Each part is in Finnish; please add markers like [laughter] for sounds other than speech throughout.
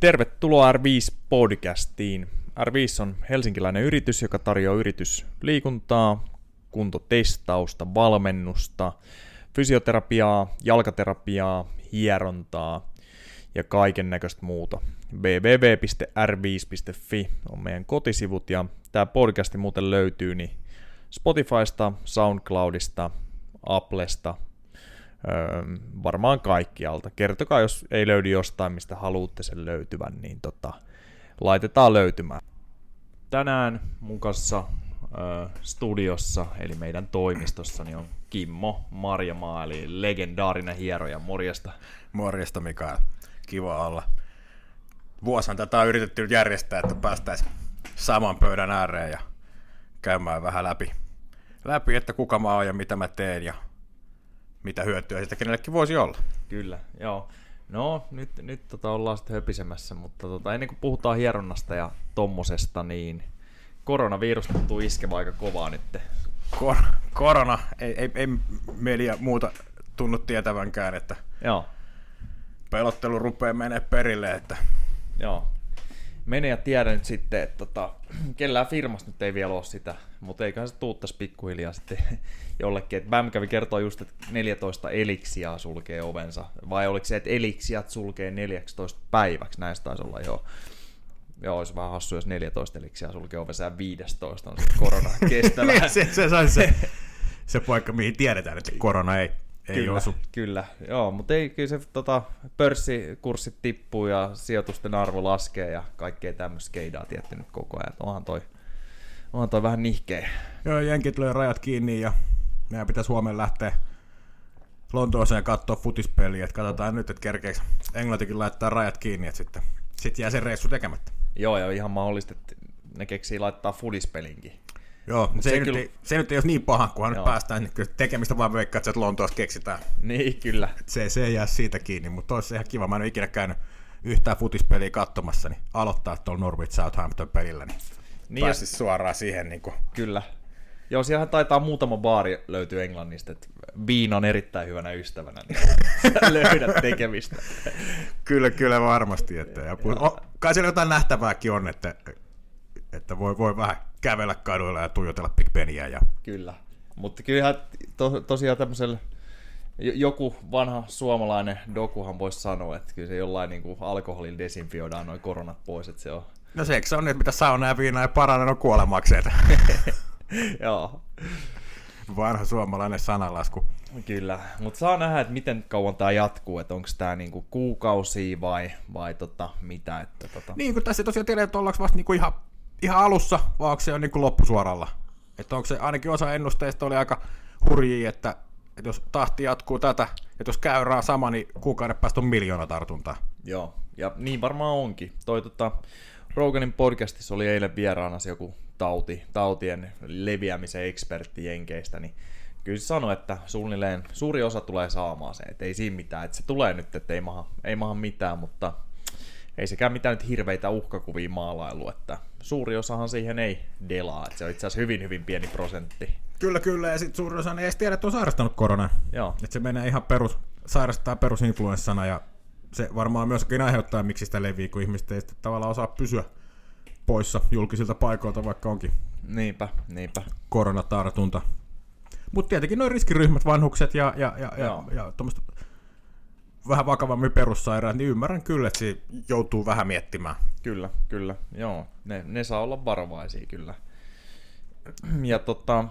Tervetuloa R5-podcastiin. R5 on helsinkiläinen yritys, joka tarjoaa yritysliikuntaa, kuntotestausta, valmennusta, fysioterapiaa, jalkaterapiaa, hierontaa ja kaiken näköistä muuta. www.r5.fi on meidän kotisivut ja tämä podcasti muuten löytyy niin Spotifysta, Soundcloudista, Applesta, öö, varmaan kaikkialta. Kertokaa, jos ei löydy jostain, mistä haluatte sen löytyvän, niin tota, laitetaan löytymään. Tänään mun kanssa öö, studiossa, eli meidän toimistossa, niin on Kimmo Marjamaa, eli legendaarinen hieroja. Morjesta. Morjesta Mikael. Kiva olla. Vuoshan tätä on yritetty järjestää, että päästäisiin saman pöydän ääreen ja käymään vähän läpi, läpi, että kuka mä oon ja mitä mä teen ja mitä hyötyä sitä kenellekin voisi olla. Kyllä, joo. No, nyt, nyt tota ollaan sitten höpisemässä, mutta tota, ennen kuin puhutaan hieronnasta ja tommosesta, niin koronavirus tuntuu iskevä aika kovaa nyt. Kor- korona, ei, ei, ei media muuta tunnu tietävänkään, että Joo, pelottelu rupeaa menee perille, että joo. Mene ja tiedä nyt sitten, että tota, [clears throat] kellään firmasta nyt ei vielä ole sitä, mutta eiköhän se tuuttaisi pikkuhiljaa sitten [laughs] jollekin. Et BAM kävi kertoa just, että 14 eliksiaa sulkee ovensa. Vai oliko se, että eliksiat sulkee 14 päiväksi? Näistä taisi olla jo. Joo, olisi vähän hassu, jos 14 eliksiä sulkee ovensa ja 15 on korona [laughs] kestävä. Niin, se, se, se, se, [laughs] se paikka, mihin tiedetään, että korona ei, ei kyllä, osu. Kyllä, joo, mutta ei, kyllä se tota, pörssikurssit tippuu ja sijoitusten arvo laskee ja kaikkea tämmöistä keidaa tietty nyt koko ajan. Et Onhan toi, onhan toi vähän nihkeä. Joo, jenkit löi rajat kiinni ja meidän pitäisi huomenna lähteä Lontooseen katsoa futispeliä, että katsotaan nyt, että kerkeekö Englantikin laittaa rajat kiinni, että sitten sit jää se reissu tekemättä. Joo, ja ihan mahdollista, että ne keksii laittaa fudispelinkin. Joo, se, se se, kyllä- ei, se nyt ei olisi niin paha, kunhan Joo. nyt päästään, niin kyllä tekemistä vaan veikkaa, että Lontoossa keksitään. Niin, kyllä. Et Se, se ei jää siitä kiinni, mutta olisi ihan kiva. Mä en ole ikinä käynyt yhtään futispeliä katsomassa, niin aloittaa tuolla Norwich Southampton pelillä, niin, Niin, niin ja- suoraan siihen. Niin kuin. Kyllä. Joo, siellähän taitaa muutama baari löytyy Englannista, että Viina on erittäin hyvänä ystävänä, niin [laughs] löydät tekemistä. Kyllä, kyllä varmasti. Että, ja, pu- o, kai siellä jotain nähtävääkin on, että, että voi, voi vähän kävellä kaduilla ja tuijotella Big Benia. Ja... Kyllä. Mutta kyllähän to, tosiaan tämmöisellä jo- joku vanha suomalainen dokuhan voisi sanoa, että kyllä se jollain niin kuin alkoholilla desinfioidaan noin koronat pois, että se on... No se, eikö se on niin, että mitä sauna ja viina ja paranen on kuolemakseet? [laughs] Joo, Vanha suomalainen sanalasku. kyllä. Mutta saa nähdä, että miten kauan tämä jatkuu, että onko tämä niinku kuukausia vai, vai tota, mitä. Että tota... Niin kuin tässä tosiaan tiedä, että ollaanko vasta niinku ihan, ihan alussa, vai onko se jo niinku loppusuoralla. Että onko se, ainakin osa ennusteista oli aika hurjia, että, että jos tahti jatkuu tätä, että jos käyrää sama, niin kuukauden päästä on miljoona tartuntaa. Joo, ja niin varmaan onkin. Toi tota, Roganin podcastissa oli eilen vieraana joku tauti, tautien leviämisen ekspertti Jenkeistä, niin kyllä se sanoi, että suunnilleen suuri osa tulee saamaan se, että ei siinä mitään, että se tulee nyt, että ei maha, ei maha mitään, mutta ei sekään mitään nyt hirveitä uhkakuvia maalailu, että suuri osahan siihen ei delaa, että se on itse asiassa hyvin hyvin pieni prosentti. Kyllä, kyllä, ja sitten suurin osa ei edes tiedä, että on sairastanut koronan. Joo, Että se menee ihan perus, sairastaa perusinfluenssana, ja se varmaan myöskin aiheuttaa, miksi sitä leviää, kun ihmiset ei sitten tavallaan osaa pysyä poissa julkisilta paikoilta, vaikka onkin niinpä, niinpä. koronatartunta. Mutta tietenkin noin riskiryhmät, vanhukset ja, ja, ja, ja, Joo. ja tuommoiset vähän vakavammin perussairaat, niin ymmärrän kyllä, että siinä joutuu vähän miettimään. Kyllä, kyllä, joo. Ne, ne saa olla varovaisia kyllä. Ja tota,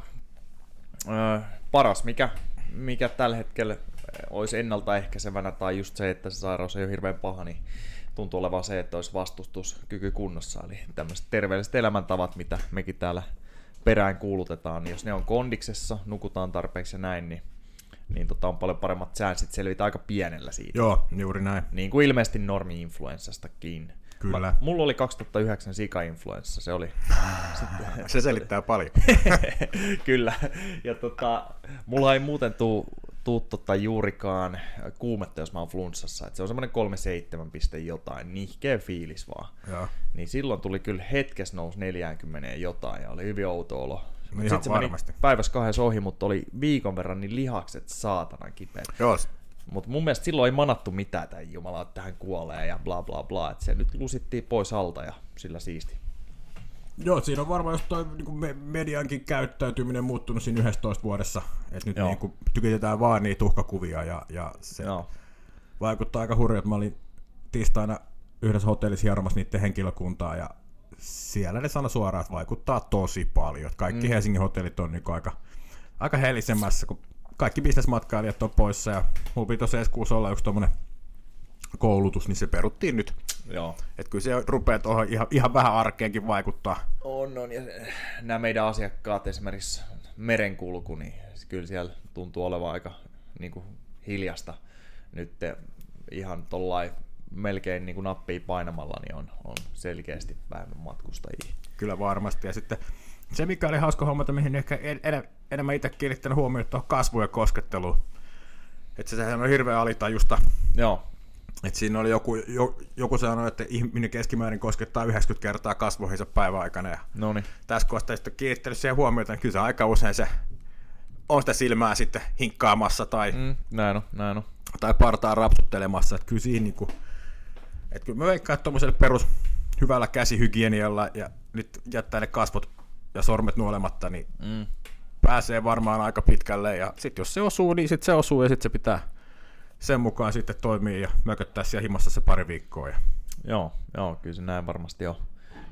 paras, mikä, mikä tällä hetkellä olisi ennaltaehkäisevänä, tai just se, että se sairaus ei ole hirveän paha, niin tuntuu olevan se, että olisi vastustuskyky kunnossa. Eli tämmöiset terveelliset elämäntavat, mitä mekin täällä perään kuulutetaan, niin jos ne on kondiksessa, nukutaan tarpeeksi ja näin, niin, niin tota, on paljon paremmat chanssit selvitä aika pienellä siitä. Joo, juuri näin. Niin kuin ilmeisesti normi-influenssastakin. Kyllä. Mä, mulla oli 2009 sika-influenssa, se oli... [laughs] Se selittää paljon. [laughs] Kyllä. Ja tota, mulla ei muuten tuu, tuu tota juurikaan kuumetta, jos mä oon flunssassa. Et se on semmoinen 37 piste jotain, nihkeä fiilis vaan. Joo. Niin silloin tuli kyllä hetkessä nousi 40 jotain ja oli hyvin outo olo. Mut ihan se meni varmasti. päivässä kahdessa ohi, mutta oli viikon verran niin lihakset saatanan kipeät. Joo, Mutta mun mielestä silloin ei manattu mitään tämän Jumala, että hän kuolee ja bla bla bla. Että se nyt lusittiin pois alta ja sillä siisti. Joo, siinä on varmaan just toi niin mediankin käyttäytyminen muuttunut siinä 11 vuodessa. Että nyt niin kuin, tykitetään vaan niitä tuhkakuvia ja, ja se Joo. vaikuttaa aika hurjalta. Mä olin tiistaina yhdessä hotellissa hieromassa niiden henkilökuntaa ja siellä ne sanoi suoraan, että vaikuttaa tosi paljon. Kaikki mm. Helsingin hotellit on niin aika, aika helisemmässä, kun kaikki bisnesmatkailijat on poissa ja mulla piti tuossa eskuussa olla yksi tuommoinen koulutus, niin se peruttiin nyt. Joo. Että kyllä se rupeaa tuohon ihan, ihan vähän arkeenkin vaikuttaa. On, on. Ja nämä meidän asiakkaat, esimerkiksi merenkulku, niin kyllä siellä tuntuu olevan aika niin kuin hiljasta nyt ihan tollain melkein niin kuin nappia painamalla, niin on, on selkeästi vähemmän matkustajia. Kyllä varmasti. Ja sitten se, mikä oli hauska hommata, mihin ehkä en, en, enemmän itse kiinnittänyt huomioon tuohon kasvu- ja kosketteluun. Että sehän on hirveän alitajusta. Joo. Et siinä oli joku, jo, joku sanoi, että ihminen keskimäärin koskettaa 90 kertaa kasvoihinsa päivän aikana. Ja Noniin. Tässä kohtaa sitten kiinnittänyt siihen huomiota, niin kyllä se aika usein se on sitä silmää sitten hinkkaamassa tai, mm, näin on, näin on. tai partaa rapsuttelemassa. Että kyllä siinä niin kuin, että kyllä mä veikkaan, että tuommoiselle perus hyvällä käsihygienialla ja nyt jättää ne kasvot ja sormet nuolematta, niin mm. pääsee varmaan aika pitkälle. Ja sitten jos se osuu, niin sitten se osuu ja sitten se pitää sen mukaan sitten toimii ja mököttää siellä himassa se pari viikkoa. Ja... Joo, joo, kyllä se näin varmasti on.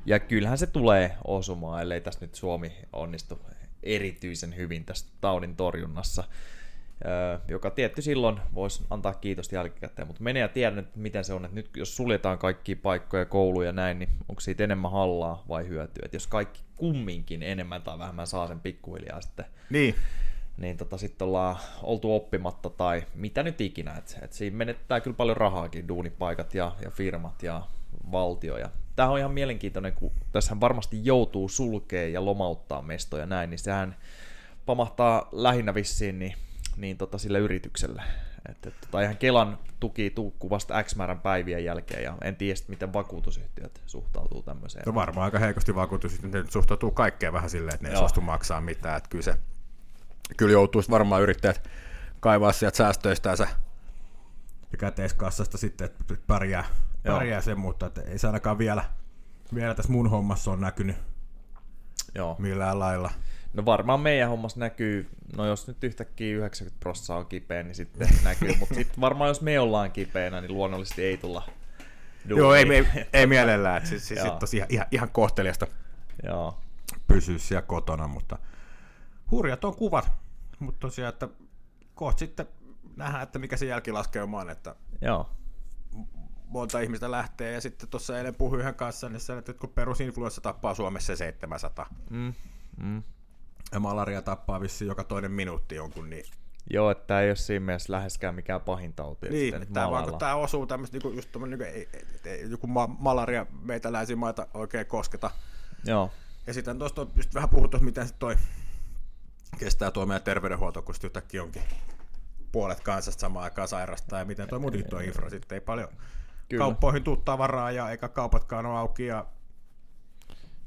Ja kyllähän se tulee osumaan, ellei tässä nyt Suomi onnistu erityisen hyvin tässä taudin torjunnassa joka tietty silloin voisi antaa kiitosta jälkikäteen, mutta menee ja tiedä nyt, miten se on, että nyt jos suljetaan kaikki paikkoja, kouluja ja näin, niin onko siitä enemmän hallaa vai hyötyä, että jos kaikki kumminkin enemmän tai vähemmän saa sen pikkuhiljaa sitten, niin, niin tota, sitten ollaan oltu oppimatta tai mitä nyt ikinä, että et siinä menettää kyllä paljon rahaakin, duunipaikat ja, ja firmat ja valtio. Ja Tämä on ihan mielenkiintoinen, kun tässä varmasti joutuu sulkee ja lomauttaa mestoja näin, niin sehän pamahtaa lähinnä vissiin niin niin tota, sille yritykselle. Että, et, tota, ihan Kelan tuki tuukku vasta X määrän päivien jälkeen, ja en tiedä, miten vakuutusyhtiöt suhtautuu tämmöiseen. No varmaan aika heikosti vakuutusyhtiöt suhtautuu kaikkeen vähän silleen, että ne ei suostu maksaa mitään. Että kyllä, se, kyllä joutuisi varmaan yrittäjät kaivaa sieltä säästöistänsä ja käteiskassasta sitten, että pärjää, pärjää sen, mutta että ei se ainakaan vielä, vielä tässä mun hommassa on näkynyt Joo. millään lailla. No varmaan meidän hommassa näkyy, no jos nyt yhtäkkiä 90 prosenttia on kipeä, niin sitten [laughs] näkyy, mutta sitten varmaan jos me ollaan kipeänä, niin luonnollisesti ei tulla duuniin. Joo, ei, ei, [laughs] ei mielellään, että siis, siis ihan, ihan, ihan kohteliasta Joo. pysyä siellä kotona, mutta hurjat on kuvat, mutta tosiaan, että kohta sitten nähdään, että mikä se jälkilaskeuma on, että Joo. monta ihmistä lähtee, ja sitten tuossa eilen puhuin yhden kanssa, niin se, että kun perusinfluenssa tappaa Suomessa 700, mm. Mm ja malaria tappaa vissi joka toinen minuutti jonkun, niin Joo, että tämä ei ole siinä mielessä läheskään mikään pahin tauti. Niin, että tämä, vaan, kun tämä osuu tämmöistä, niin just niin kuin, ei, ei, ei, joku ma- malaria meitä länsimaita oikein kosketa. Joo. Ja sitten tuosta just vähän puhuttu, miten toi kestää tuo meidän terveydenhuolto, kun yhtäkkiä onkin puolet kansasta samaan aikaan sairastaa, ja miten tuo muutenkin tuo infra sitten ei paljon kyllä. kauppoihin tuu tavaraa, ja eikä kaupatkaan ole auki, ja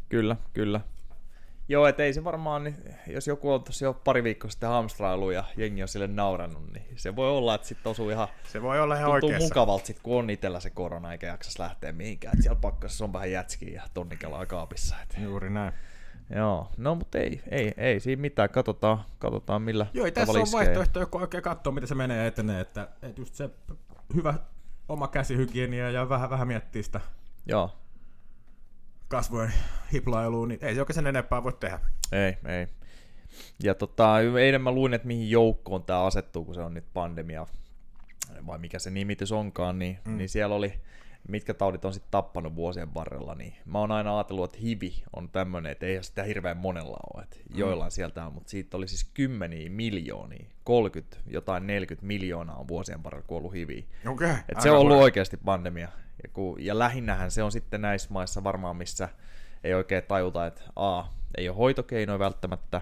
Kyllä, kyllä. Joo, et ei se varmaan, niin jos joku on tosi jo pari viikkoa sitten hamstrailu ja jengi on sille naurannut, niin se voi olla, että sitten osuu ihan, se voi olla ihan tuntuu oikeassa. mukavalta sit, kun on itsellä se korona eikä jaksas lähteä mihinkään. Et siellä pakkasessa on vähän jätskiä ja tonnikelaa kaapissa. Et. Juuri näin. Joo, no mutta ei, ei, ei siinä mitään, katsotaan, katsotaan millä Joo, ei tässä on vaihtoehto, joku oikein katsoo, miten se menee etenee, että, että just se hyvä oma käsihygienia ja vähän, vähän miettiä sitä Joo kasvojen hiplailuun, niin ei se oikein sen enempää voi tehdä. Ei, ei. Ja tota, eilen mä luin, että mihin joukkoon tämä asettuu, kun se on nyt pandemia, vai mikä se nimitys onkaan, niin, mm. niin siellä oli, mitkä taudit on sitten tappanut vuosien varrella, niin mä oon aina ajatellut, että hivi on tämmöinen, että ei sitä hirveän monella ole, että mm. joillain sieltä on, mutta siitä oli siis kymmeniä miljoonia, 30, jotain 40 miljoonaa on vuosien varrella kuollut hiviä. Okay, Et se on ollut oikeasti pandemia. Ja, kun, ja lähinnähän se on sitten näissä maissa varmaan, missä ei oikein tajuta, että A, ei ole hoitokeinoja välttämättä,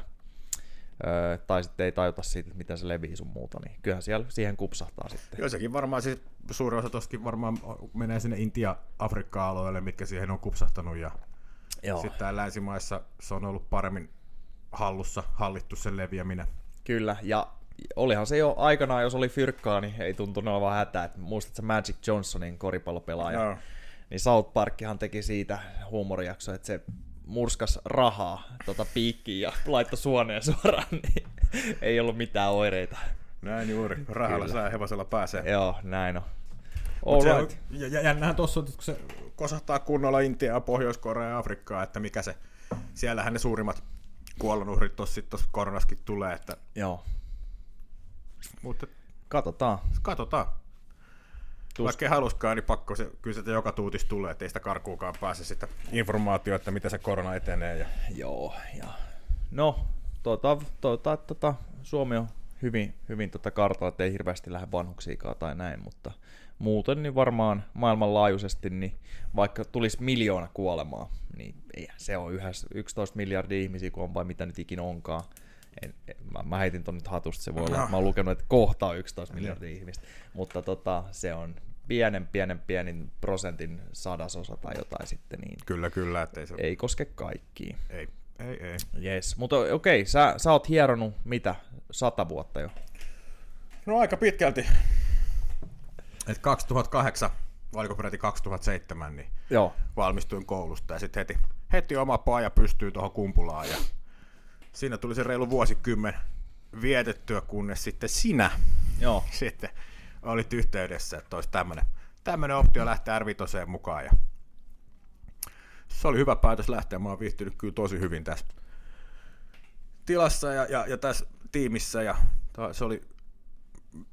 öö, tai sitten ei tajuta siitä, että miten se levii sun muuta, niin kyllähän siellä siihen kupsahtaa sitten. Joo, sekin varmaan, siis suuri osa toskin varmaan menee sinne Intia-Afrikka-alueelle, mitkä siihen on kupsahtanut, ja sitten täällä länsimaissa se on ollut paremmin hallussa, hallittu sen leviäminen. Kyllä, ja olihan se jo aikanaan, jos oli fyrkkaa, niin ei tuntunut olevan hätää. Muistatko Magic Johnsonin koripallopelaaja? Joo. Niin South Parkkihan teki siitä huumorijakso, että se murskas rahaa tota piikkiin ja laittoi suoneen suoraan, niin ei ollut mitään oireita. Näin juuri. Rahalla Kyllä. saa hevosella pääsee. Joo, näin on. Mut se on, Alright. ja, jännähän tuossa on, että kun se kosahtaa kunnolla Intiaa, Pohjois-Korea ja Afrikkaa, että mikä se, siellähän ne suurimmat kuolonuhrit tuossa sit tossa koronaskin tulee, että, Joo, mutta katsotaan. katsotaan. Tus- Vaikka ei haluskaan, niin pakko se, kyllä sitä joka tuutis tulee, ettei sitä karkuukaan pääse sitä informaatiota, että miten se korona etenee. Ja... Joo, ja no, että tota, Suomi on hyvin, hyvin tota kartalla, että ei hirveästi lähde vanhuksiikaan tai näin, mutta muuten niin varmaan maailmanlaajuisesti, niin vaikka tulisi miljoona kuolemaa, niin eihän se on yhä 11 miljardia ihmisiä, kun on vai mitä nyt ikinä onkaan. En, mä, mä heitin ton nyt hatusta, se voi olla, että mä oon lukenut, että kohta on 11 miljardia ihmistä, mutta tota, se on pienen, pienen, pienin prosentin sadasosa tai jotain sitten, niin Kyllä, kyllä, ettei se... ei koske kaikkia. Ei, ei, ei. Yes, mutta okei, sä, sä oot hieronut mitä, sata vuotta jo? No aika pitkälti. Et 2008, vai oliko peräti 2007, niin Joo. valmistuin koulusta ja sitten heti, heti oma paja pystyy tuohon kumpulaan ja siinä tuli se reilu vuosikymmen vietettyä, kunnes sitten sinä Joo. [laughs] sitten olit yhteydessä, että olisi tämmöinen tämmönen optio lähteä r mukaan ja se oli hyvä päätös lähteä, mä oon viihtynyt kyllä tosi hyvin tässä tilassa ja, ja, ja tässä tiimissä ja se oli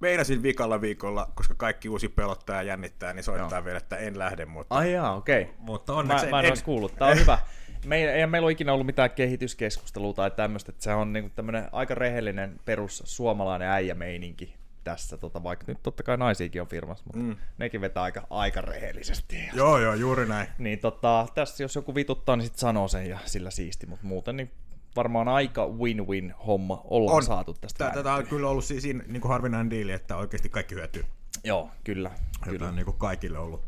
meinasin vikalla viikolla, koska kaikki uusi pelottaa ja jännittää, niin soittaa Joo. vielä, että en lähde, mutta, Ai jaa, okei. mutta Mä, onneksi mä en en, olisi kuullut. Tää on [laughs] hyvä. Me ei, ei meillä ole ikinä ollut mitään kehityskeskustelua tai tämmöistä, että se on niinku tämmöinen aika rehellinen perus suomalainen äijämeininki tässä, tota, vaikka nyt totta kai naisiakin on firmassa, mutta mm. nekin vetää aika, aika rehellisesti. Joo, joo, juuri näin. niin tota, tässä jos joku vituttaa, niin sit sanoo sen ja sillä siisti, mutta muuten niin varmaan aika win-win homma ollaan On. saatu tästä. Tää- Tätä on kyllä ollut siis siinä niin kuin harvinainen diili, että oikeasti kaikki hyötyy. Joo, kyllä. Kyllä. kyllä. on niin kuin kaikille ollut,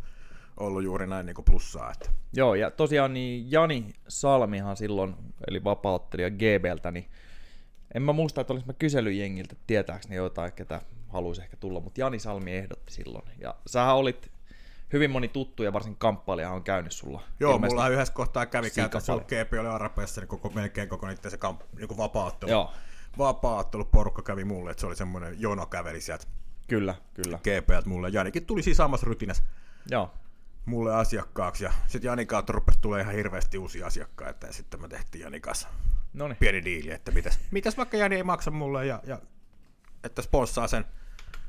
ollut juuri näin niin kuin plussaa. Että. Joo, ja tosiaan niin Jani Salmihan silloin, eli vapauttelija GBltä, niin en mä muista, että olisi mä kysellyt jengiltä, että tietääks ne jotain, ketä haluaisi ehkä tulla, mutta Jani Salmi ehdotti silloin. Ja sähän olit hyvin moni tuttu ja varsin kamppailijahan on käynyt sulla. Joo, mulla yhdessä kohtaa kävi käytössä, GP oli Arapeessa, niin koko, melkein koko niiden se kamp, niin vapaattelu. Joo, Vapaaotteluporukka kävi mulle, että se oli semmoinen jono käveli sieltä kyllä, kyllä. GPltä mulle. Janikin tuli siinä samassa rytinässä Joo, mulle asiakkaaksi ja sitten Janin kautta rupesi tulee ihan hirveästi uusia asiakkaita ja sitten me tehtiin Janin kanssa no niin. pieni diili, että mitäs, mitäs vaikka Jani ei maksa mulle ja, ja että sponssaa sen,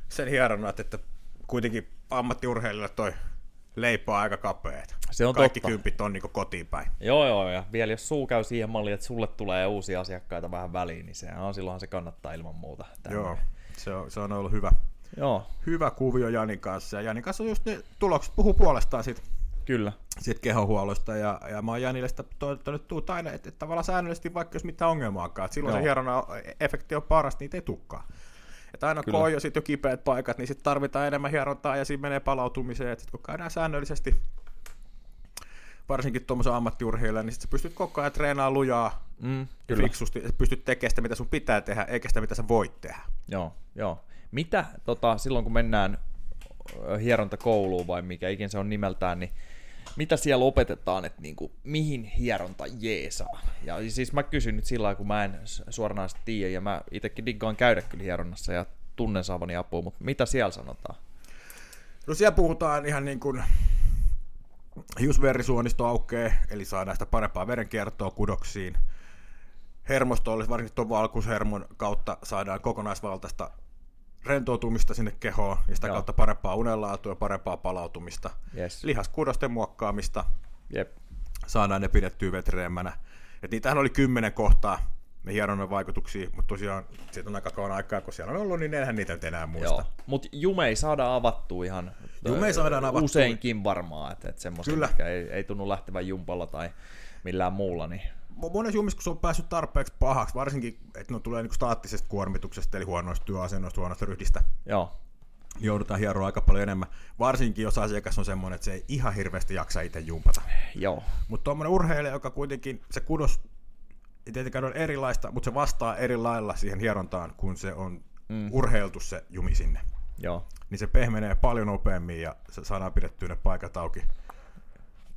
sen hieronnat, että kuitenkin ammattiurheilijalle toi leipä on aika kapea. että Se on Kaikki totta. kympit on niinku kotiin päin. Joo, joo, ja vielä jos suu käy siihen malliin, että sulle tulee uusia asiakkaita vähän väliin, niin sehän on silloinhan se kannattaa ilman muuta. Tämmönen. Joo, se on, se on ollut hyvä, Joo, hyvä kuvio Janin kanssa. Ja Janin kanssa just ne tulokset puhuu puolestaan siitä, kyllä. siitä kehohuollosta. Ja, ja mä oon Janille sitä toivottanut tuut aina, että, että tavallaan säännöllisesti vaikka jos mitään ongelmaakaan. Että silloin Joo. se hierona efekti on paras, niitä ei tukkaa. Että aina Kyllä. kun on jo, sit jo kipeät paikat, niin sitten tarvitaan enemmän hierontaa ja siinä menee palautumiseen. Et sit kun käydään säännöllisesti, varsinkin tuommoisen ammattiurheilijan, niin sit sä pystyt koko ajan treenaamaan lujaa Mm, kyllä. fiksusti. Sä pystyt tekemään sitä, mitä sun pitää tehdä, eikä sitä, mitä sä voit tehdä. Joo, joo. Mitä tota, silloin kun mennään hierontakouluun vai mikä ikinä se on nimeltään, niin mitä siellä opetetaan, että niinku, mihin hieronta jeesaa? Ja siis mä kysyn nyt sillä lailla, kun mä en suoranaisesti tiedä, ja mä itsekin diggaan käydä kyllä hieronnassa ja tunnen saavani apua, mutta mitä siellä sanotaan? No siellä puhutaan ihan niin kuin hiusverisuonisto aukeaa, eli saadaan sitä parempaa verenkiertoa kudoksiin. Hermosto olisi varsinkin tuon valkuushermon kautta saadaan kokonaisvaltaista rentoutumista sinne kehoon ja sitä Joo. kautta parempaa unenlaatua ja parempaa palautumista. Yes. Lihaskudosten muokkaamista, Jep. saadaan ne pidettyä vetreämmänä. Et niitähän oli kymmenen kohtaa, ne hieronnan vaikutuksia, mutta tosiaan siitä on aika kauan aikaa, kun siellä on ollut, niin enhän niitä nyt enää muista. Mutta jume ei saada avattua ihan Jume saadaan avattua. useinkin varmaan, että et semmoista, Kyllä. ei, ei tunnu lähtevän jumpalla tai millään muulla, niin monessa jumissa, kun se on päässyt tarpeeksi pahaksi, varsinkin, että ne tulee niin staattisesta kuormituksesta, eli huonoista työasennoista, huonoista ryhdistä, joo, niin joudutaan hieroa aika paljon enemmän. Varsinkin, jos asiakas on semmoinen, että se ei ihan hirveästi jaksa itse jumpata. joo, Mutta tuommoinen urheilija, joka kuitenkin, se kudos ei tietenkään ole erilaista, mutta se vastaa eri lailla siihen hierontaan, kun se on mm. urheiltu se jumi sinne, Joo, niin se pehmenee paljon nopeammin ja se saadaan pidettyä ne paikat auki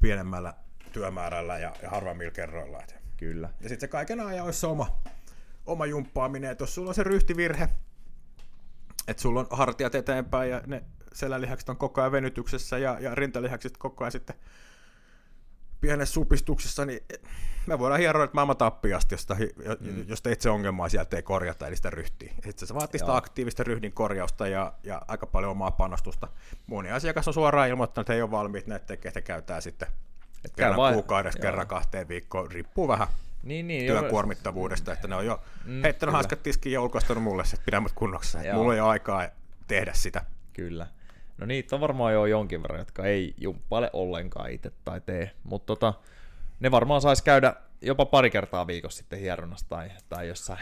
pienemmällä työmäärällä ja, ja harvemmilla kerroilla. Et. Kyllä. Ja sitten se kaiken ajan olisi se oma, oma jumppaaminen, että jos sulla on se ryhtivirhe, että sulla on hartiat eteenpäin ja ne selälihakset on koko ajan venytyksessä ja, ja rintalihakset koko ajan sitten pienessä supistuksessa, niin me voidaan hieroa että maailman tappiasti, josta, mm. josta itse ongelmaa sieltä ei korjata, eli sitä ryhtiä. Sitten se vaatii sitä aktiivista ryhdin korjausta ja, ja aika paljon omaa panostusta. Moni asiakas on suoraan ilmoittanut, että ei ole valmiit näitä tekee, että käytetään sitten Et kerran vai... kuukaudessa, Joo. kerran kahteen viikkoon, riippuu vähän niin, niin, työn kuormittavuudesta, että ne on jo mm, heittänyt hanskat tiskiin ja ulkoistanut mulle että pidä mut kunnossa, että mulla ei ole aikaa tehdä sitä. Kyllä. No niitä on varmaan jo jonkin verran, jotka ei jumppaile ollenkaan itse tai tee, mutta tota, ne varmaan saisi käydä jopa pari kertaa viikossa sitten hieronnassa tai, tai jossain.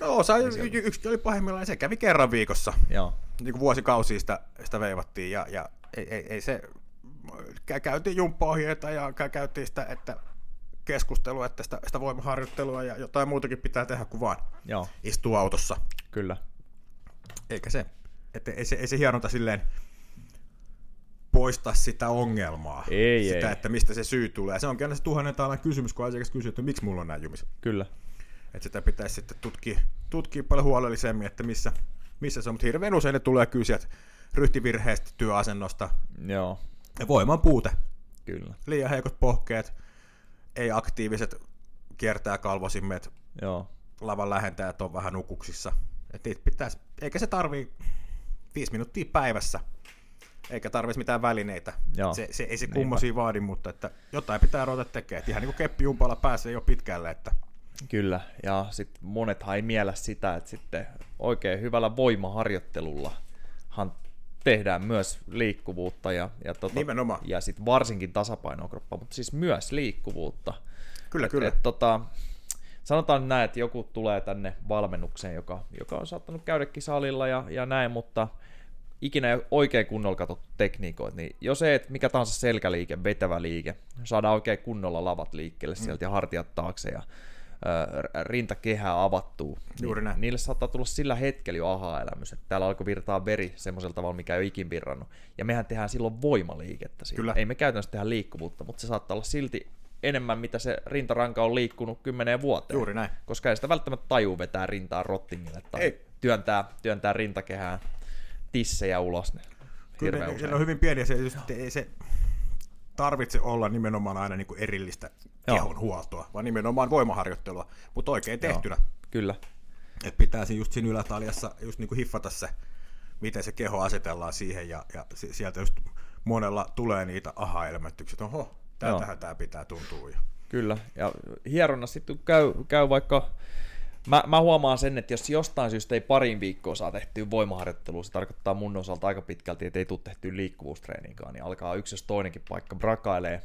No osa, y- yksi oli pahimmillaan, se kävi kerran viikossa. Joo. Niin kuin vuosikausia sitä, sitä veivattiin ja, ja ei, ei, ei se, käytiin jumppaohjeita ja käytiin sitä, että keskustelua, että sitä, sitä voimaharjoittelua ja jotain muutakin pitää tehdä kuin vaan Joo. istua autossa. Kyllä. Eikä se, että ei se, ei se hieronta silleen poista sitä ongelmaa. Ei, sitä, ei. että mistä se syy tulee. Se onkin aina se tuhannen taalan kysymys, kun asiakas kysyy, että miksi mulla on näin jumiset. Kyllä. Että sitä pitäisi sitten tutkia, tutkia paljon huolellisemmin, että missä, missä se on. Mutta hirveän usein ne tulee sieltä ryhtivirheestä, työasennosta. Joo. Ja voiman puute. Kyllä. Liian heikot pohkeet, ei aktiiviset kiertää kalvosimmet. Joo. Lavan lähentäjät on vähän nukuksissa. Et niitä pitäisi, eikä se tarvii viisi minuuttia päivässä eikä tarvitsisi mitään välineitä. Joo. Se, se, ei se kummosia vaadi, mutta että jotain pitää ruveta tekemään. Et ihan niin kuin keppijumpalla pääsee jo pitkälle. Että... Kyllä, ja sitten monethan ei miellä sitä, että sitten oikein hyvällä voimaharjoittelullahan tehdään myös liikkuvuutta ja, ja, tota, Nimenomaan. ja sitten varsinkin tasapainokroppa, mutta siis myös liikkuvuutta. Kyllä, et, kyllä. Et, tota, sanotaan näin, että joku tulee tänne valmennukseen, joka, joka on saattanut käydäkin salilla ja, ja näin, mutta ikinä ei oikein kunnolla katsottu tekniikoita, niin jos ei, että mikä tahansa selkäliike, vetävä liike, saadaan oikein kunnolla lavat liikkeelle mm. sieltä ja hartiat taakse ja rintakehää avattuu, Juuri niin näin. niille saattaa tulla sillä hetkellä jo aha-elämys, että täällä alkoi virtaa veri semmoisella tavalla, mikä ei ole ikin virrannut. Ja mehän tehdään silloin voimaliikettä siinä. Kyllä. Ei me käytännössä tehdä liikkuvuutta, mutta se saattaa olla silti enemmän, mitä se rintaranka on liikkunut kymmeneen vuoteen. Juuri näin. Koska ei sitä välttämättä tajuu vetää rintaa rottingille tai ei. Työntää, työntää rintakehää tissejä ulos. Ne. Kyllä ne, ne on hyvin pieniä, se, just, ei se tarvitse olla nimenomaan aina niin kuin erillistä kehon huoltoa, vaan nimenomaan voimaharjoittelua, mutta oikein tehtynä. Joo. Kyllä. Et pitää just siinä ylätaljassa just niin kuin hiffata se, miten se keho asetellaan siihen, ja, ja sieltä just monella tulee niitä aha-elementyksiä, että oho, tältähän tämä pitää tuntua. Kyllä, ja hieronnassa sitten käy, käy vaikka Mä, mä huomaan sen, että jos jostain syystä ei parin viikkoa saa tehtyä voimaharjoittelua, se tarkoittaa mun osalta aika pitkälti, että ei tule tehtyä liikkuvuustreeniinkaan, niin alkaa yksi jos toinenkin paikka brakailee.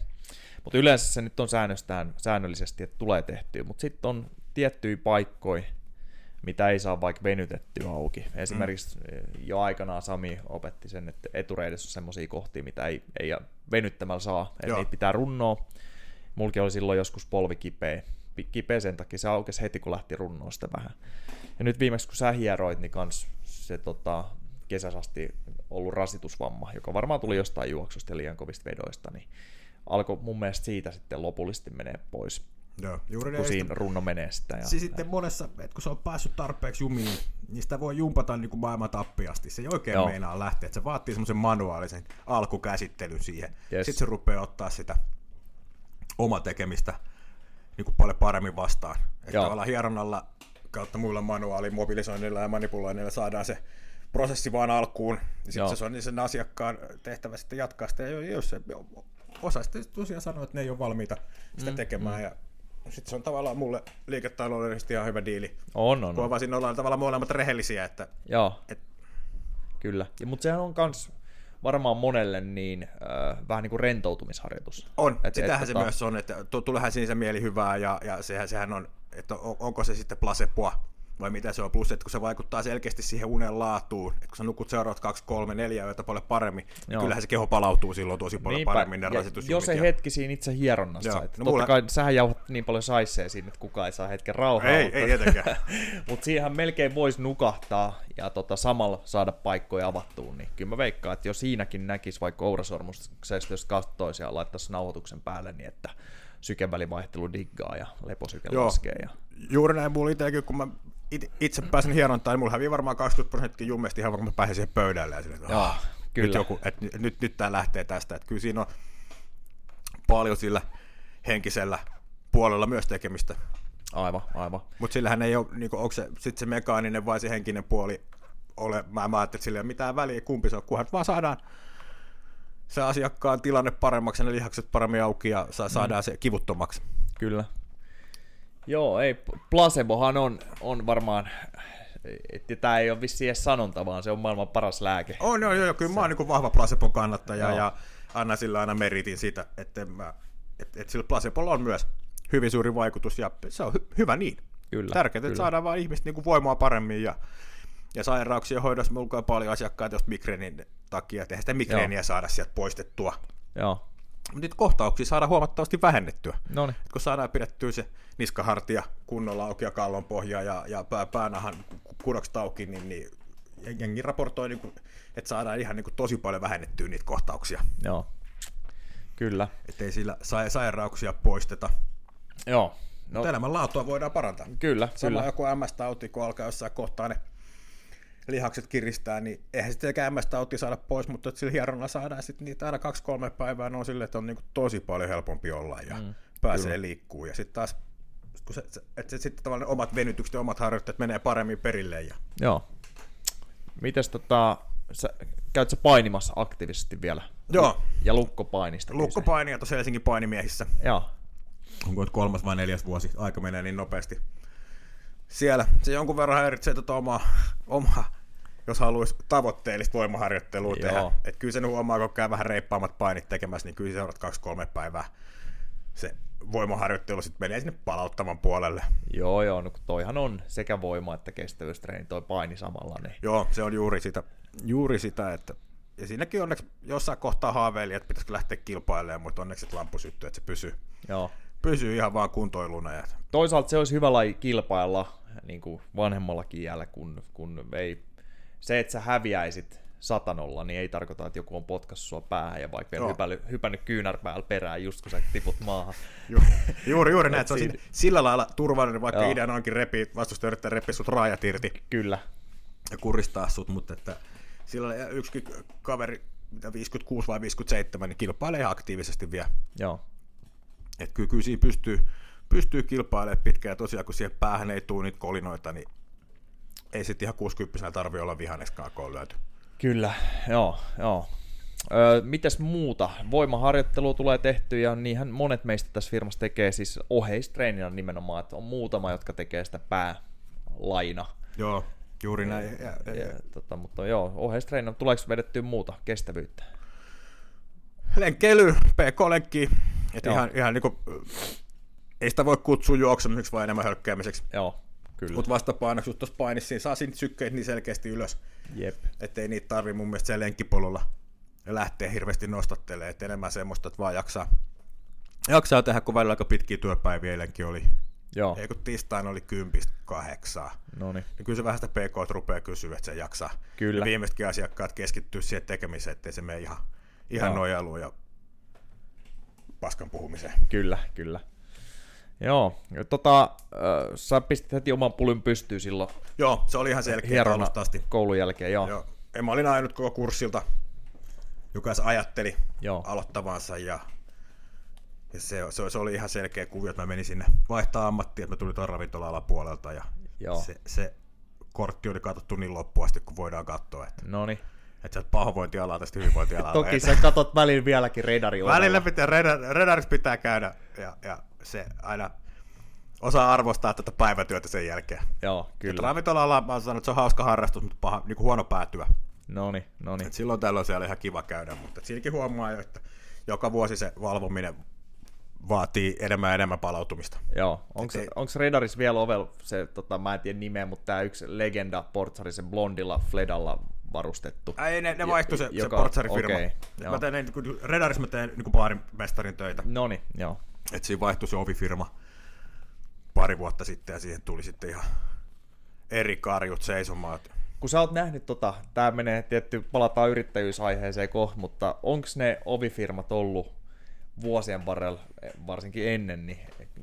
Mutta yleensä se nyt on säännöstään säännöllisesti, että tulee tehtyä, mutta sitten on tiettyjä paikkoja, mitä ei saa vaikka venytettyä auki. Esimerkiksi mm. jo aikanaan Sami opetti sen, että etureidessä on semmoisia kohtia, mitä ei, ei venyttämällä saa, että niitä pitää runnoa. Mulki oli silloin joskus polvi kipeä, kipeä sen takia, se aukesi heti kun lähti runnoa sitä vähän. Ja nyt viimeksi kun sä hieroit, niin kans se tota, kesäsasti ollut rasitusvamma, joka varmaan tuli jostain juoksusta ja liian kovista vedoista, niin alkoi mun mielestä siitä sitten lopullisesti menee pois. Joo, juuri kun siinä runno menee sitä. Ja, siis sitten monessa, että kun se on päässyt tarpeeksi jumiin, niin sitä voi jumpata niin kuin maailman tappiasti. Se ei oikein Joo. meinaa lähteä. Että se vaatii semmoisen manuaalisen alkukäsittelyn siihen. Yes. Sitten se rupeaa ottaa sitä oma tekemistä niin kuin paljon paremmin vastaan. Että tavallaan hieronnalla kautta muilla manuaalin mobilisoinnilla ja manipuloinnilla saadaan se prosessi vaan alkuun. Sitten se on niin sen asiakkaan tehtävä sitten jatkaa sitä. Ja jos se osa sitten tosiaan sanoo, että ne ei ole valmiita sitä mm, tekemään. Mm. Ja sitten se on tavallaan mulle liiketaloudellisesti ihan hyvä diili. On, on. Kun on vaan siinä ollaan tavallaan molemmat rehellisiä. Että, Joo, et... kyllä. Mutta sehän on kans varmaan monelle niin äh, vähän niin kuin rentoutumisharjoitus. On, et, sitähän et, se tota... myös on, että tuleehan siinä se mieli hyvää ja, ja sehän, sehän on, että on, onko se sitten plasepoa vai mitä se on, plus että kun se vaikuttaa selkeästi siihen unen laatuun, että kun sä nukut seuraavat 2, 3, 4 yötä paljon paremmin, niin Joo. kyllähän se keho palautuu silloin tosi paljon Niinpä. paremmin ne Ja rasitusjumit jo se hetki siinä itse hieronnassa. Joo. Että No totta mulla- kai sähän jauhat niin paljon saisee siinä, että kukaan ei saa hetken rauhaa. Ei, mutta, ei tietenkään. [laughs] mutta siihenhän melkein voisi nukahtaa ja tota, samalla saada paikkoja avattua. Niin kyllä mä veikkaan, että jo siinäkin näkisi vaikka Ourasormuksesta, jos katsoisi ja laittaisi nauhoituksen päälle, niin että sykevälivaihtelu diggaa ja leposyke Joo. laskee. Ja... Juuri näin mulla itsekin, kun mä it- itse pääsen hierontaan, niin mulla hävii varmaan 20 prosenttia jummesti ihan mä pääsen siihen pöydälle. Ja sille, että, Joo, "Ah, kyllä. Nyt, joku, että nyt, nyt, nyt tää lähtee tästä. Että kyllä siinä on paljon sillä henkisellä puolella myös tekemistä. Aivan, aivan. Mutta sillähän ei ole, niin onko se sitten se mekaaninen vai se henkinen puoli ole, mä, mä ajattelin, että sillä ei ole mitään väliä, kumpi se on, kunhan vaan saadaan se asiakkaan tilanne paremmaksi ja ne lihakset paremmin auki ja sa- saadaan se kivuttomaksi. Kyllä. Joo, ei, placebohan on, on varmaan, että tämä ei ole vissiin edes sanonta, vaan se on maailman paras lääke. On, joo, joo, kyllä mä oon niin vahva placebon kannattaja Joo. ja annan sillä aina meritin siitä, että, mä, että, että sillä placebolla on myös hyvin suuri vaikutus ja se on hy- hyvä niin. Kyllä, Tärkeää, että kyllä. saadaan vaan ihmistä niin voimaa paremmin ja, ja sairauksien hoidossa mulla on paljon asiakkaita just migreenin takia, että eihän sitä migreeniä saada sieltä poistettua. Joo, niitä kohtauksia saadaan huomattavasti vähennettyä. no niin, Et kun saadaan pidettyä se niskahartia kunnolla auki ja kallon pohja ja, ja pää, päänahan kudokset auki, niin, niin jengi raportoi, niin kuin, että saadaan ihan niin kuin, tosi paljon vähennettyä niitä kohtauksia. joo. Kyllä. Että ei sillä sa- sairauksia poisteta. Joo, No. no Elämänlaatua voidaan parantaa. kyllä, Sama kyllä. joku MS-tauti, kun alkaa jossain kohtaa ne lihakset kiristää, niin eihän sitten MS-tauti saada pois, mutta sillä hieronnalla saadaan sitten niitä aina kaksi-kolme päivää, on silleen, että on niin tosi paljon helpompi olla ja mm, pääsee liikkuu. Ja sitten taas, kun se, se, että se, sitten tavallaan omat venytykset ja omat harjoitteet menee paremmin perille. Ja... Joo. Mites tota, sä, käyt sä painimassa aktiivisesti vielä? Joo. Ja lukkopainista. Lukkopainia tuossa Helsingin painimiehissä. Joo, Onko kolmas vai neljäs vuosi? Aika menee niin nopeasti. Siellä se jonkun verran häiritsee tota omaa, omaa jos haluaisi tavoitteellista voimaharjoittelua Joo. tehdä. Et kyllä sen huomaa, kun käy vähän reippaammat painit tekemässä, niin kyllä seuraat kaksi-kolme päivää se voimaharjoittelu sitten menee sinne palauttavan puolelle. joo, joo, no toihan on sekä voima että kestävyystreeni, toi paini samalla, niin Joo, se on juuri sitä, juuri sitä että ja siinäkin onneksi jossain kohtaa haaveili, että pitäisikö lähteä kilpailemaan, mutta onneksi lampu syttyy, että se pysyy, joo. Pysyy ihan vaan kuntoiluna. Ja, Toisaalta se olisi hyvä laji kilpailla niin kuin vanhemmallakin jäällä, kun, kun ei, se, että sä häviäisit satanolla, niin ei tarkoita, että joku on potkassut sua päähän ja vaikka vielä hypännyt, hypännyt kyynärpäällä perään just kun sä tiput maahan. Ju, juuri, juuri näin, [laughs] että se on siinä- sillä lailla turvallinen, vaikka Joo. ideana onkin repi, vastustaja yrittää repiä sut raajat irti Kyllä, ja kuristaa sut, mutta että sillä lailla yksikin kaveri, mitä 56 vai 57, niin kilpailee aktiivisesti vielä. joo, Että kyllä, kyllä siinä pystyy, pystyy kilpailemaan pitkään, ja tosiaan kun siihen päähän ei tule niitä kolinoita, niin ei sitten ihan 60 tarvi olla vihanneskaan, kun on lyöty. kyllä, joo, joo. Öö, mites muuta? Voimaharjoittelu tulee tehty ja niinhän monet meistä tässä firmassa tekee siis oheistreeninä nimenomaan, että on muutama, jotka tekee sitä päälaina. Joo, juuri näin. Ja, ja, Ja, tota, mutta joo, oheistreeninä tuleeko vedettyä muuta kestävyyttä? lenkkeily, pk-lenkki, Joo. ihan, ihan niinku, ei sitä voi kutsua juoksemiseksi, vaan enemmän hölkkäämiseksi. Joo, kyllä. Mutta vastapainoksi just tuossa painissa, siinä saa siitä sykkeet niin selkeästi ylös, Jep. ettei niitä tarvi mun mielestä siellä lenkkipolulla lähteä hirveästi nostattelemaan, että enemmän semmoista, että vaan jaksaa, jaksaa tehdä, kun välillä aika pitkiä työpäiviä eilenkin oli. Joo, Ei kun tiistaina oli kympistä kahdeksaa. no niin. Niin kyllä se vähän sitä PK rupeaa kysyä, että se jaksaa. Kyllä. Ja viimeisetkin asiakkaat keskittyy siihen tekemiseen, ettei se mene ihan, ihan Joo. nojailuun ja paskan puhumiseen. Kyllä, kyllä. Joo, ja tota, äh, sä pistit heti oman pulyn pystyyn silloin Joo, se oli ihan selkeä alusta asti. koulun jälkeen, joo. Joo. Ja mä olin ainut koko kurssilta, joka ajatteli Joo. aloittavansa ja, ja se, se, se, oli ihan selkeä kuvio, että mä menin sinne vaihtaa ammattia, että mä tulin tuon ravintola-alapuolelta ja Joo. se, se kortti oli katsottu niin loppuun asti, kun voidaan katsoa, että, No niin. Että sieltä pahoinvointialaa tästä hyvinvointialaa. Toki sä katot välillä vieläkin radari Välillä pitää, redar, redarissa pitää käydä ja, ja se aina osaa arvostaa tätä päivätyötä sen jälkeen. Joo, Kyllä. Ravintola-ala, mä oon sanonut, että se on hauska harrastus, mutta paha, niin kuin huono päätyä. No niin, no niin. Silloin tällöin siellä ihan kiva käydä, mutta et siinäkin huomaa jo, että joka vuosi se valvominen vaatii enemmän ja enemmän palautumista. Joo, onko ei- Redaris vielä ovel se, tota, mä en tiedä nimeä, mutta tämä yksi legenda portsari, se blondilla Fledalla varustettu. Ei, ne, ne vaihtui se, se joka- portsarifirma. okei, mä tein, niin kuin, Redaris mä tein niin baarimestarin töitä. Noni, joo. että siinä vaihtui se ovifirma pari vuotta sitten ja siihen tuli sitten ihan eri karjut seisomaan. Kun sä oot nähnyt tota, tää menee tietty, palataan yrittäjyysaiheeseen kohta, mutta onko ne ovifirmat ollut vuosien varrella, varsinkin ennen, niin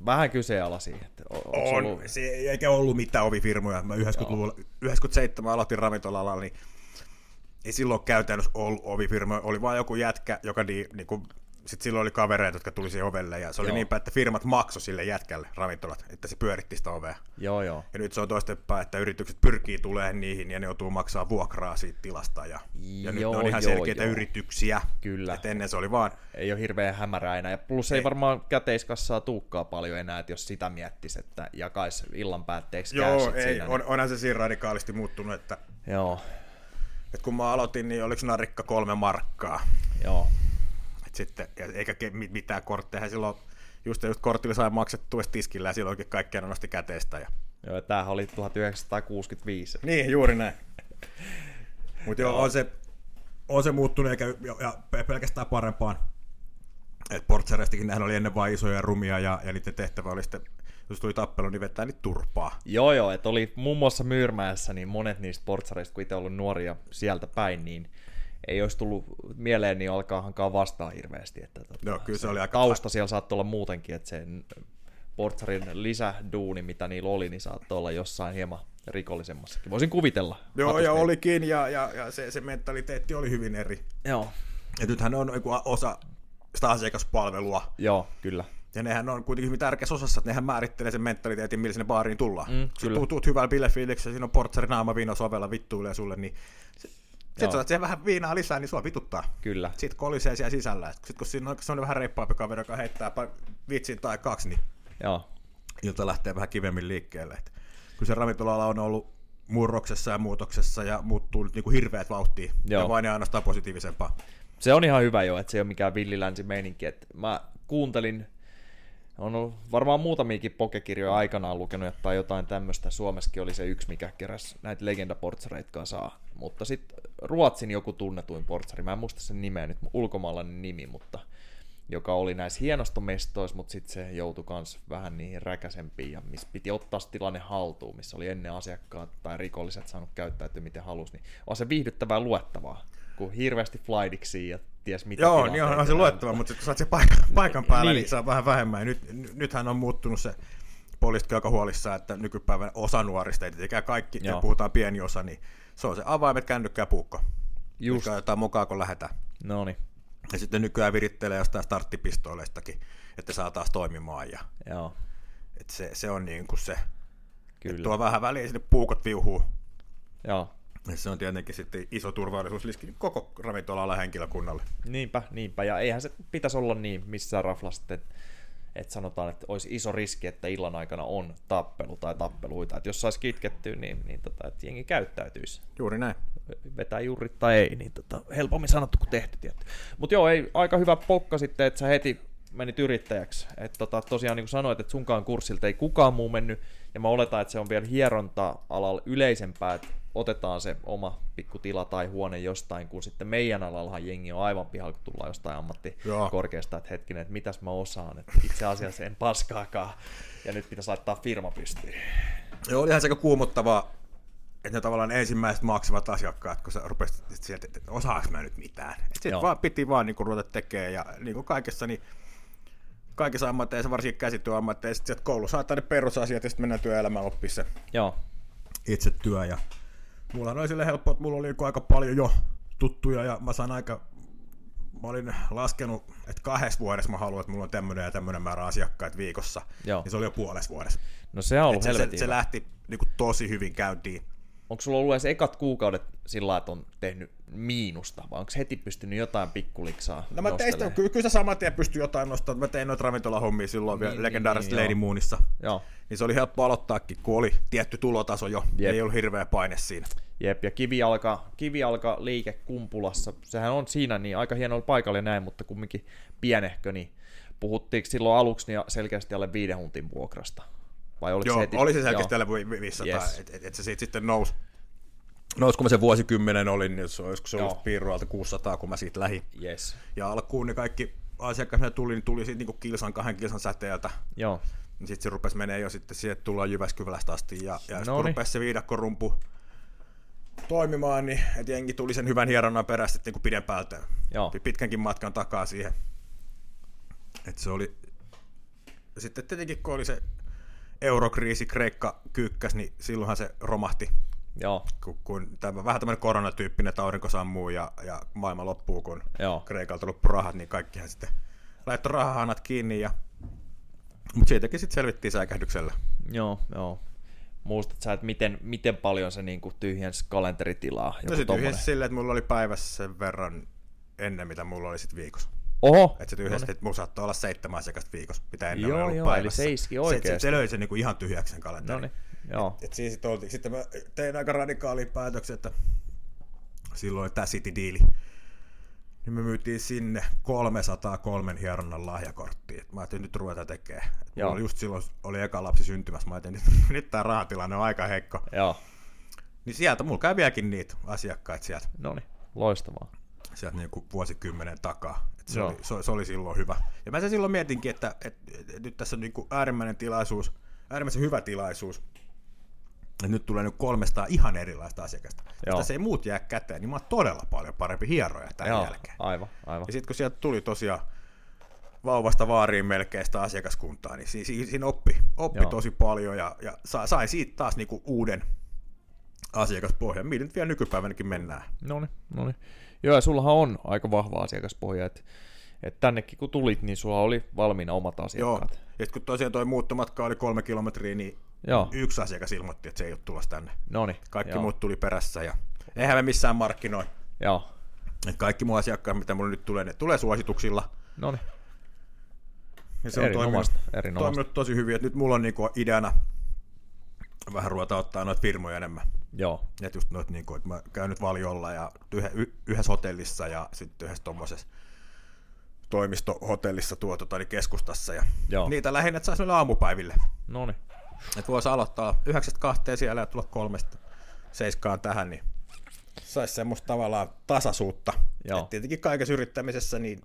vähän kyseenalaisia. Että On, ollut- se ei eikä ollut mitään ovifirmoja. Mä 90-luvulla, 97 aloitin ravintola niin ei silloin käytännössä ollut ovifirma. Oli vaan joku jätkä, joka niin, niin kuin, sit silloin oli kavereita, jotka tuli siihen ovelle. Ja se oli Joo. niinpä, että firmat maksoi sille jätkälle ravintolat, että se pyöritti sitä ovea. Joo, joo. Ja nyt se on toistepäin, että yritykset pyrkii tulemaan niihin ja ne joutuu maksaa vuokraa siitä tilasta. Ja, ja nyt Joo, ne on ihan joo, selkeitä joo. yrityksiä. Kyllä. Et ennen se oli vaan, Ei ole hirveän hämärää enää. Ja plus ei, Ei. varmaan käteiskassaa tuukkaa paljon enää, että jos sitä miettisi, että jakaisi illan päätteeksi joo, ei, siinä. on, onhan se siinä radikaalisti muuttunut, että, Niin, joo, että kun mä aloitin, niin oliko narikka kolme markkaa. joo. Et sitten, eikä mitään kortteja. Silloin just, just kortilla sai maksettua edes tiskillä ja silloinkin kaikkea nosti käteistä. Ja... Joo, tämähän oli 1965. Niin, juuri näin. [laughs] Mutta joo, on se, on se muuttunut eikä, ja, ja pe- pelkästään parempaan. Et nehän oli ennen vain isoja ja rumia ja, ja niiden tehtävä oli sitten, jos tuli tappelu, niin vetää niitä turpaa. Joo, joo, että oli muun muassa Myyrmäessä, niin monet niistä portsareista, kun itse ollut nuoria sieltä päin, niin ei olisi tullut mieleen, niin alkaa hankaa vastaan hirveästi. Että tota, Joo, kyllä se oli aika- Tausta siellä saattoi olla muutenkin, että se portsarin lisäduuni, mitä niillä oli, niin saattoi olla jossain hieman rikollisemmassakin. Voisin kuvitella. Joo, ja olikin, ja, ja, ja se, se mentaliteetti oli hyvin eri. Joo, Ja nythän on osa sitä asiakaspalvelua, joo, kyllä. Ja nehän on kuitenkin hyvin tärkeässä osassa, että nehän määrittelee sen mentaliteetin, millä sinne baariin tullaan. Mm, kyllä. tuut, tuut hyvällä bilefiiliksellä, siinä on portsari naama viino sovella vittuilee sulle, niin sitten saat siihen vähän viinaa lisää, niin sua vituttaa. Kyllä. Sitten kolisee siellä sisällä. Sitten kun siinä on sellainen vähän reippaampi kaveri, joka heittää vitsin tai kaksi, niin Joo, ilta lähtee vähän kivemmin liikkeelle. Et kun se ravintola on ollut murroksessa ja muutoksessa ja muuttuu nyt niinku hirveät vauhtia. Joo. Ja vain ja ainoastaan positiivisempaa. se on ihan hyvä jo, että se ei ole mikään villilänsi meininki. Että mä kuuntelin, on ollut varmaan muutamiakin pokekirjoja aikanaan lukenut, tai jotain tämmöistä. Suomessakin oli se yksi, mikä keräsi näitä legendaportsareita kasaan. Mutta sitten Ruotsin joku tunnetuin portsari, mä en muista sen nimeä nyt, ulkomaalainen nimi, mutta joka oli näissä hienostomestoissa, mutta sitten se joutui kans vähän niihin räkäsempiin, ja missä piti ottaa se tilanne haltuun, missä oli ennen asiakkaat tai rikolliset saanut käyttäytyä miten halusi, niin on se viihdyttävää luettavaa, kun hirveästi flightiksi ja ties mitä Joo, niin on, on se luettava, mutta kun sä oot se paikan, paikan päällä, Niin. niin. saa vähän vähemmän. Nyt, ny- nythän on muuttunut se poliisit aika huolissaan, että nykypäivän osa nuorista, ei tietenkään kaikki, Joo. ja puhutaan pieni osa, niin se on se avaimet, kännykkä ja puukko. Just, Mikä jotain mukaan, kun lähdetään. no niin, Ja sitten nykyään virittelee jostain starttipistoileistakin, että saa taas toimimaan. Ja, joo, et se, se on niin kuin se, kyllä, tuo vähän väliin sinne puukot viuhuu. joo. Ja se on tietenkin sitten iso turvallisuusriski koko ravintola henkilökunnalle. Niinpä, niinpä, ja eihän se pitäisi olla niin missään raflassa, että, että sanotaan, että olisi iso riski, että illan aikana on tappelu tai tappeluita, että jos saisi kitkettyä, niin, niin tota, että jengi käyttäytyisi. Juuri näin. vetää juuri tai ei, niin tota, helpommin sanottu kuin tehty, tietty. Mutta joo, ei, aika hyvä pokka sitten, että sä heti menit yrittäjäksi. Et tota, tosiaan niin kuin sanoit, että sunkaan kurssilta ei kukaan muu mennyt, ja mä oletan, että se on vielä hieronta-alalla yleisempää, että otetaan se oma pikku tila tai huone jostain, kun sitten meidän alallahan jengi on aivan pihalla, kun tullaan jostain ammattikorkeasta, että hetkinen, että mitäs mä osaan, että itse asiassa en paskaakaan, ja nyt pitäisi laittaa firma pystyyn. Joo, olihan se aika kuumottavaa, että ne tavallaan ensimmäiset maksavat asiakkaat, kun sä rupesit sieltä, että osaaks mä nyt mitään. Sitten vaan piti vaan niin ruveta tekemään ja niin kuin kaikessa, niin kaikissa ammatteissa, varsinkin käsityöammatteissa, sieltä koulussa saattaa ne perusasiat ja sitten mennään työelämään oppia se Joo, itse työ. Ja mulla oli sille helppo, että mulla oli niinku aika paljon jo tuttuja ja mä saan aika mä olin laskenut, että kahdessa vuodessa mä haluan, että mulla on tämmöinen ja tämmöinen määrä asiakkaita viikossa. Joo. Ja se oli jo puolessa vuodessa. no se on ollut se, se, se lähti niinku tosi hyvin käyntiin. onko sulla ollut edes ekat kuukaudet sillä että on tehnyt miinusta, vai onko heti pystynyt jotain pikkuliksaa No mä tein sitä, ky- kyllä se saman tien pystyi jotain nostamaan. Mä tein noita ravintolahommia silloin Niin, vielä legendaarisessa niin, Lady joo. Moonissa. Joo, Niin se oli helppo aloittaakin, kun oli tietty tulotaso jo. Jep. Ei ollut hirveä paine siinä. jep, ja kivijalka, kivijalka liike Kumpulassa, sehän on siinä niin aika hienolla paikalla ja näin, mutta kumminkin pienehkö, niin puhuttiinko silloin aluksi niin selkeästi alle viiden huntin vuokrasta? Vai oliko Joo, se heti? oli se selkeästi alle 500, yes. että et, et se siitä sitten nousi. Nousi, kun mä sen vuosikymmenen olin, niin se olisiko se ollut piirroalta 600, kun mä siitä lähi. Yes. Ja alkuun ne kaikki asiakkaat, tuli, niin tuli siitä niin kilsan, kahden kilsan säteeltä. Joo. Niin sitten se rupesi menee jo sitten siihen, että tullaan Jyväskylästä asti. Ja, ja sitten kun rupesi se viidakkorumpu toimimaan, niin että jengi tuli sen hyvän hieronnan perästä niin kuin pidempältä. Joo. Pitkänkin matkan takaa siihen. että se oli... Sitten tietenkin kun oli se eurokriisi, Kreikka kyykkäs, niin silloinhan se romahti. Joo. Kun, kun tämä, vähän tämmöinen koronatyyppinen, että aurinko sammuu ja, ja maailma loppuu, kun Joo. Kreikalta loppu rahat, niin kaikkihan sitten laittoi rahahanat kiinni. Ja... Mutta siitäkin sitten selvittiin säikähdyksellä. Joo, joo. Muistat sä, että miten, miten paljon se niin tyhjensi kalenteritilaa? No se tyhjensi silleen, että mulla oli päivässä sen verran ennen, mitä mulla oli sitten viikossa. Oho! Että se tyhjästi, no että mulla saattoi olla seitsemän asiakasta viikossa, mitä ennen joo, ollut joo, päivässä. eli se iski oikeasti. Se, se, se löi sen niin ihan tyhjäksi sen kalenterin. No niin, joo. Et, et siinä sit oltiin. Sitten mä tein aika radikaalin päätöksen, että silloin tämä City-diili, niin me myytiin sinne 303 hieronnan lahjakorttia. Mä ajattelin nyt ruveta tekemään. Joo. Oli just silloin oli eka lapsi syntymässä. Mä ajattelin, että [laughs] nyt tämä rahatilanne on aika heikko. Joo. Niin sieltä mulla käy vieläkin niitä asiakkaita sieltä. No niin, loistavaa. Sieltä niin kuin vuosikymmenen takaa. Et se, oli, se, se, oli silloin hyvä. Ja mä sen silloin mietinkin, että, että, että, että nyt tässä on niin kuin äärimmäinen tilaisuus, äärimmäisen hyvä tilaisuus että nyt tulee nyt 300 ihan erilaista asiakasta. Joo. Jos ei muut jää käteen, niin mä oon todella paljon parempi hieroja tämän Joo, jälkeen. Aivan, aivan. Ja sitten kun sieltä tuli tosiaan vauvasta vaariin melkein sitä asiakaskuntaa, niin siinä, siinä oppi, oppi tosi paljon ja, ja sai siitä taas niinku uuden asiakaspohjan, millä nyt vielä nykypäivänäkin mennään. No niin, no niin. Joo, ja sullahan on aika vahva asiakaspohja, että et tännekin kun tulit, niin sulla oli valmiina omat asiakkaat. Joo, ja kun tosiaan toi muuttomatka oli kolme kilometriä, niin Joo. yksi asiakas ilmoitti, että se ei ole tulossa tänne. Noniin, Kaikki joo. muut tuli perässä ja eihän me missään markkinoi. Joo. Et kaikki mun asiakkaat, mitä mulle nyt tulee, ne tulee suosituksilla. No niin. Ja se on toiminut, toiminut tosi hyvin. Et nyt mulla on niinku ideana vähän ruveta ottaa noita firmoja enemmän. Joo. Et just noit, niinku, että mä käyn nyt valjolla ja yhdessä hotellissa ja sitten yhdessä tuommoisessa toimistohotellissa tuota, tai keskustassa. Ja Joo. Niitä lähinnä, että saisi aamupäiville. No niin. Että voisi aloittaa yhdeksästä kahteen siellä ja tulla kolmesta seiskaan tähän, niin saisi semmoista tavallaan tasaisuutta. Joo. Et tietenkin kaikessa yrittämisessä, niin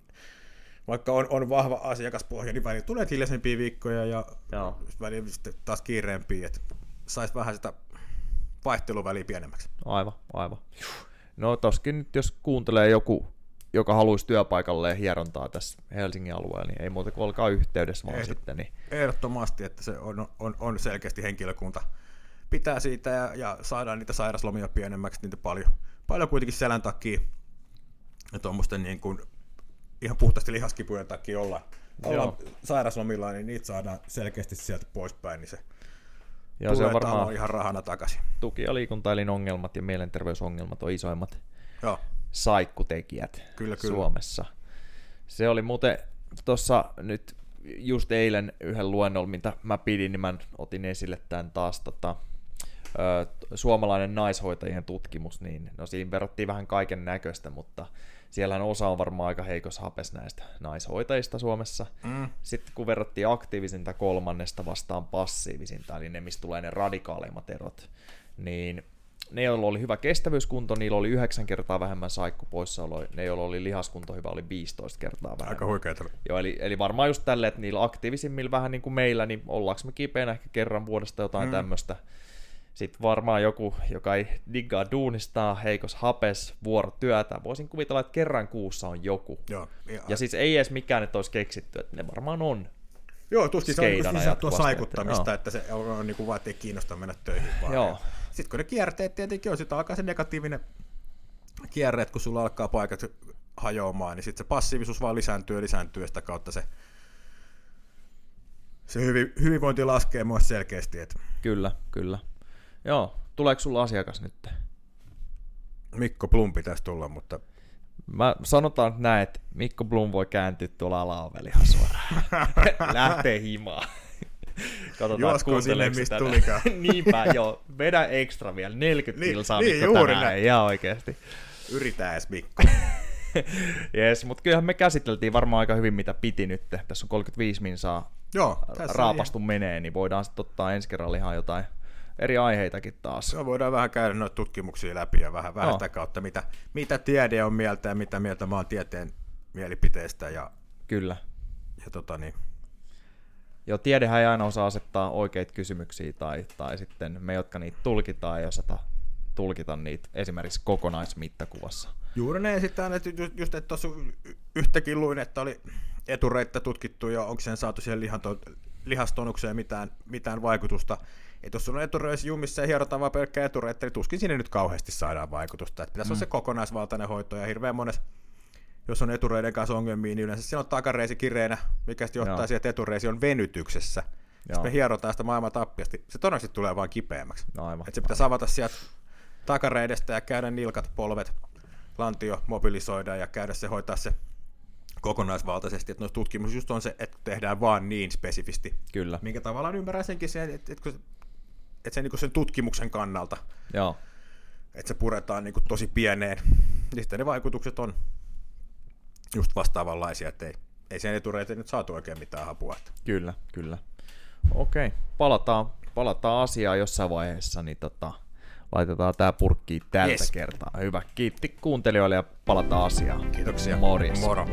vaikka on, on vahva asiakaspohja, niin välillä tulee hiljaisempia viikkoja ja Joo. välillä sitten taas kiireempiä, että saisi vähän sitä vaihteluväliä pienemmäksi. Aivan, aivan. No toskin nyt jos kuuntelee joku joka haluaisi työpaikalle hierontaa tässä Helsingin alueella, niin ei muuta kuin olkaa yhteydessä vaan Ehdot, sitten. Niin. Ehdottomasti, että se on, on, on selkeästi henkilökunta pitää siitä ja, ja saadaan niitä sairaslomia pienemmäksi, niitä paljon, paljon kuitenkin selän takia ja tuommoisten niin kuin, ihan puhtaasti lihaskipujen takia olla, olla sairaslomilla, niin niitä saadaan selkeästi sieltä poispäin, niin se Joo, tulee se on varmaan ihan rahana takaisin. Tuki- ja liikuntaelin ongelmat ja mielenterveysongelmat on isoimmat Joo saikkutekijät kyllä, kyllä. Suomessa. Se oli muuten tuossa nyt just eilen yhden luennolla, mitä mä pidin, niin mä otin esille tämän taas tota, ö, suomalainen naishoitajien tutkimus, niin no siinä verrattiin vähän kaiken näköistä, mutta siellä osa on varmaan aika heikossa hapes näistä naishoitajista Suomessa. Mm. Sitten kun verrattiin aktiivisinta kolmannesta vastaan passiivisinta, eli ne, mistä tulee ne radikaaleimmat erot, niin ne, joilla oli hyvä kestävyyskunto, niillä oli 9 kertaa vähemmän saikkupoissaoloja. Ne, joilla oli lihaskunto hyvä, oli 15 kertaa vähemmän. Aika huikeeta. Joo, eli, eli varmaan just tälle, että niillä aktiivisimmilla vähän niin kuin meillä, niin ollaanko me kipeänä ehkä kerran vuodesta jotain mm. tämmöistä. Sitten varmaan joku, joka ei diggaa duunistaa, heikos hapes, vuorotyötä. Voisin kuvitella, että kerran kuussa on joku. Joo, ja, ja siis ei edes mikään, että olisi keksitty, että ne varmaan on. Joo, tuskin se on niin tuo saikuttamista, että, että se on, on niin kuin vaan, että ei kiinnosta mennä töihin vaan. Joo. Sitten kun ne kierteet tietenkin on, sitten alkaa se negatiivinen kierre, että kun sulla alkaa paikat hajoamaan, niin sitten se passiivisuus vaan lisääntyy ja lisääntyy, ja sitä kautta se, se hyvi, hyvinvointi laskee myös selkeästi. Että... Kyllä, kyllä. Joo, tuleeko sulla asiakas nyt? Mikko Blum pitäisi tulla, mutta... Mä sanotaan näin, että Mikko Blum voi kääntyä tuolla alaovelihan suoraan. [laughs] Lähtee himaan. Katsotaan, Josko sinne, mistä tulikaan. [laughs] Niinpä, joo. Vedä ekstra vielä, 40 niin, kilsaa niin, juuri näin. Ja oikeasti. Yritää edes Mikko. [laughs] yes, mutta kyllähän me käsiteltiin varmaan aika hyvin, mitä piti nyt. Tässä on 35 minsaa Joo, raapastu ihan... menee, niin voidaan sitten ottaa ensi kerralla ihan jotain eri aiheitakin taas. Joo, voidaan vähän käydä noita tutkimuksia läpi ja vähän, vähän no. kautta, mitä, mitä tiede on mieltä ja mitä mieltä mä oon tieteen mielipiteestä. Ja, Kyllä. Ja tota niin, Joo, tiedehän ei aina osaa asettaa oikeita kysymyksiä tai, tai sitten me, jotka niitä tulkitaan, ei osata tulkita niitä esimerkiksi kokonaismittakuvassa. Juuri näin sitten, että just, että tuossa yhtäkin luin, että oli etureittä tutkittu ja onko sen saatu siihen lihanto, lihastonukseen mitään, mitään vaikutusta. Että jos on etureissa jumissa ja hierotaan vaan pelkkää etureittä, niin tuskin sinne nyt kauheasti saadaan vaikutusta. Että pitäisi mm. olla se kokonaisvaltainen hoito ja hirveän monessa jos on etureiden kanssa ongelmia, niin yleensä siinä on takareisi kireenä, mikä sitten johtaa siihen, että etureisi on venytyksessä. Jos me hierotaan sitä maailman tappiasti, se todennäköisesti tulee vain kipeämmäksi. No aivan, että se pitäisi avata sieltä takareidestä ja käydä nilkat, polvet, lantio mobilisoida ja käydä se hoitaa se kokonaisvaltaisesti, että noissa tutkimus just on se, että tehdään vaan niin spesifisti. Kyllä. Minkä tavallaan ymmärrän senkin sen, että, että, että sen, niin sen tutkimuksen kannalta, Joo. että se puretaan niin tosi pieneen, niin sitten ne vaikutukset on just vastaavanlaisia, että ei, ei sen etureita nyt saatu oikein mitään apua. Kyllä, kyllä. Okei, palataan, palataan asiaan jossain vaiheessa, niin tota, laitetaan tämä purkki tältä yes. kertaa. Hyvä, kiitti kuuntelijoille ja palataan asiaan. Kiitoksia. Morjes. Moro.